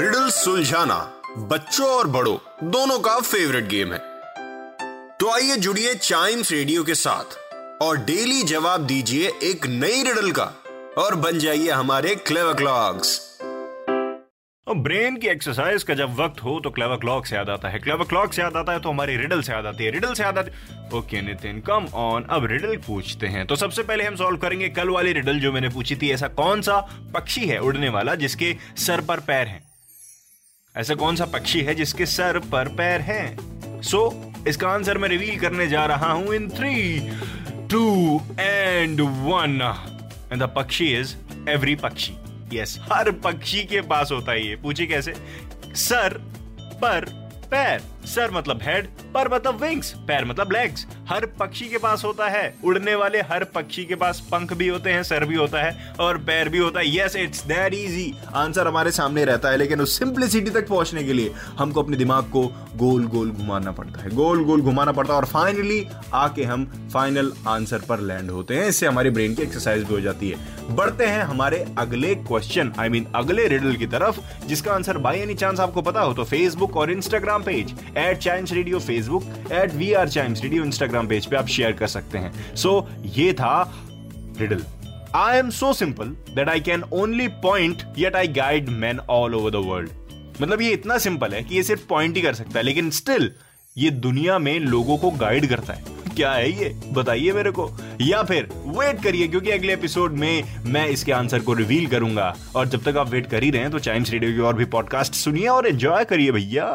Riddle सुलझाना बच्चों और बड़ों, दोनों का फेवरेट गेम है। तो आइए जुड़िए चाइम्स रेडियो के साथ और डेली जवाब दीजिए एक नई रिडल का और बन जाइए हमारे क्लेवर क्लॉक्स ब्रेन की एक्सरसाइज का जब वक्त हो तो क्लेवर क्लॉक से याद आता है। क्लेवर क्लॉक से याद आता है तो हमारी रिडल से याद आती है। रिडल से याद आती है। ओके नितिन कम ऑन अब रिडल पूछते हैं। तो सबसे पहले हम सॉल्व करेंगे कल वाली रिडल जो मैंने पूछी थी। ऐसा कौन सा पक्षी है उड़ने वाला जिसके सर पर पैर हैं? ऐसा कौन सा पक्षी है जिसके सर पर पैर हैं? सो so, इसका आंसर मैं रिवील करने जा रहा हूँ in three two and one and the pakshi is every pakshi. Yes हर पक्षी के पास होता है ये। पूछे कैसे? सर पर पैर। सर मतलब हेड पर मतलब विंग्स पैर मतलब लेग्स हर पक्षी के पास होता है. उड़ने वाले हर पक्षी के पास पंख भी होते हैं, सर भी होता है, और पैर भी होता है. Yes it's that easy answer हमारे सामने रहता है, लेकिन उस सिंप्लिसिटी तक पहुँचने के लिए हमको अपने दिमाग को गोल गोल घुमाना पड़ता है. गोल गोल घुमाना पड़ता है, और फाइनली आके हम फाइनल आंसर पर लैंड होते हैं. इससे हमारी ब्रेन की एक्सरसाइज भी हो जाती है. बढ़ते हैं हमारे अगले क्वेश्चन आई मीन अगले रिडल की तरफ़, जिसका आंसर बाई एनी चांस आपको पता हो तो फेसबुक और Instagram page at Chimes radio Facebook at we are Chimes radio Instagram page पे आप शेयर कर सकते हैं। सो so, ये था riddle I am so simple that I can only point yet I guide man all over the world मतलब ये इतना सिंपल है कि ये सिर्फ़ पॉइंट ही कर सकता है लेकिन स्टिल ये दुनिया में लोगों को गाइड करता है। क्या है ये? बताइए मेरे को। या फिर वेट करिए क्योंकि अगले एपिसोड में मैं इसके आंसर को रिवील करूँगा। और जब तक आप वेट कर ही रहे हैं तो चाइम्स रेडियो की और भी पॉडकास्ट सुनिए और एंजॉय करिए भैया।